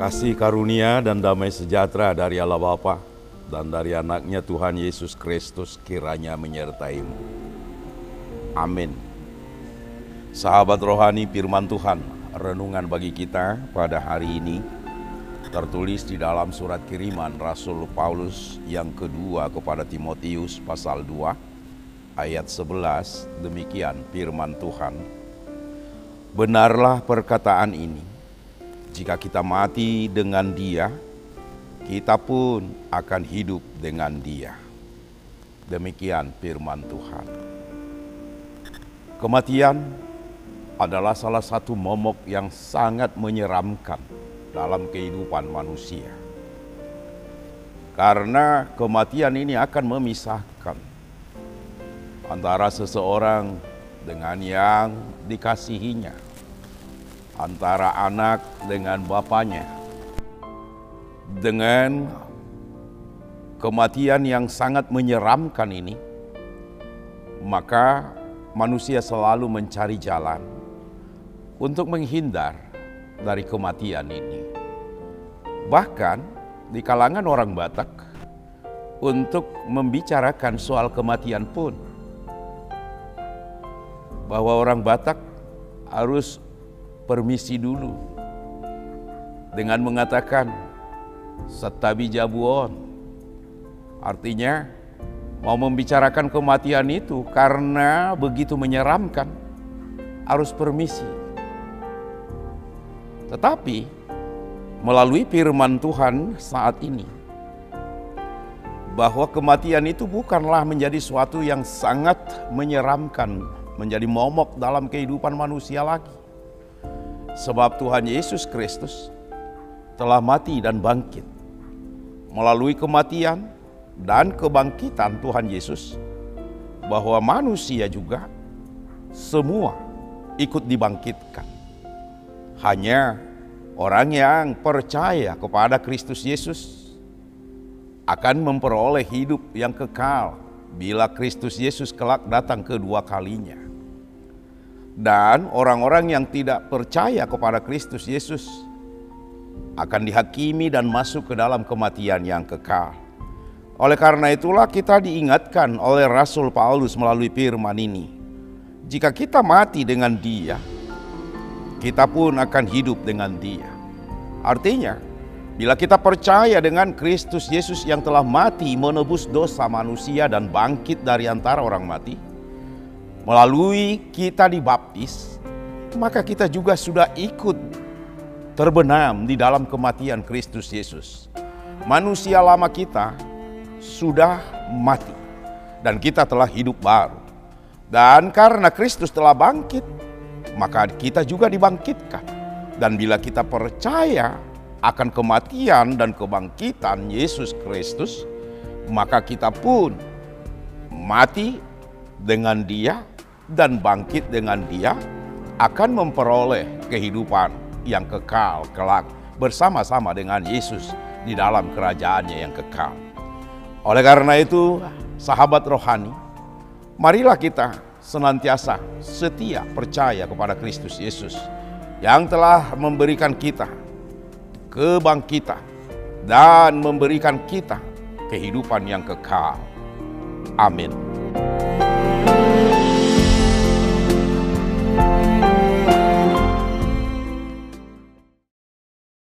Kasih karunia dan damai sejahtera dari Allah Bapa dan dari anaknya Tuhan Yesus Kristus kiranya menyertaimu. Amin. Sahabat rohani firman Tuhan, renungan bagi kita pada hari ini tertulis di dalam surat kiriman Rasul Paulus yang kedua kepada Timotius pasal 2 ayat 11 demikian firman Tuhan. Benarlah perkataan ini. Jika kita mati dengan Dia, kita pun akan hidup dengan Dia. Demikian firman Tuhan. Kematian adalah salah satu momok yang sangat menyeramkan dalam kehidupan manusia. Karena kematian ini akan memisahkan antara seseorang dengan yang dikasihinya, antara anak dengan bapaknya, dengan kematian yang sangat menyeramkan ini, maka manusia selalu mencari jalan untuk menghindar dari kematian ini. Bahkan di kalangan orang Batak, untuk membicarakan soal kematian pun, bahwa orang Batak harus permisi dulu dengan mengatakan setabi jabuon. Artinya mau membicarakan kematian itu karena begitu menyeramkan harus permisi. Tetapi melalui firman Tuhan saat ini bahwa kematian itu bukanlah menjadi suatu yang sangat menyeramkan, menjadi momok dalam kehidupan manusia lagi. Sebab Tuhan Yesus Kristus telah mati dan bangkit. Melalui kematian dan kebangkitan Tuhan Yesus, bahwa manusia juga semua ikut dibangkitkan. Hanya orang yang percaya kepada Kristus Yesus akan memperoleh hidup yang kekal bila Kristus Yesus kelak datang kedua kalinya. Dan orang-orang yang tidak percaya kepada Kristus Yesus akan dihakimi dan masuk ke dalam kematian yang kekal. Oleh karena itulah kita diingatkan oleh Rasul Paulus melalui firman ini. Jika kita mati dengan dia, kita pun akan hidup dengan dia. Artinya, bila kita percaya dengan Kristus Yesus yang telah mati menebus dosa manusia dan bangkit dari antara orang mati, melalui kita dibaptis, maka kita juga sudah ikut terbenam di dalam kematian Kristus Yesus. Manusia lama kita sudah mati dan kita telah hidup baru. Dan karena Kristus telah bangkit, maka kita juga dibangkitkan. Dan bila kita percaya akan kematian dan kebangkitan Yesus Kristus, maka kita pun mati dengan Dia dan bangkit dengan Dia akan memperoleh kehidupan yang kekal kelak bersama-sama dengan Yesus di dalam kerajaannya yang kekal. Oleh karena itu, sahabat rohani, marilah kita senantiasa setia percaya kepada Kristus Yesus yang telah memberikan kita kebangkitan dan memberikan kita kehidupan yang kekal. Amin.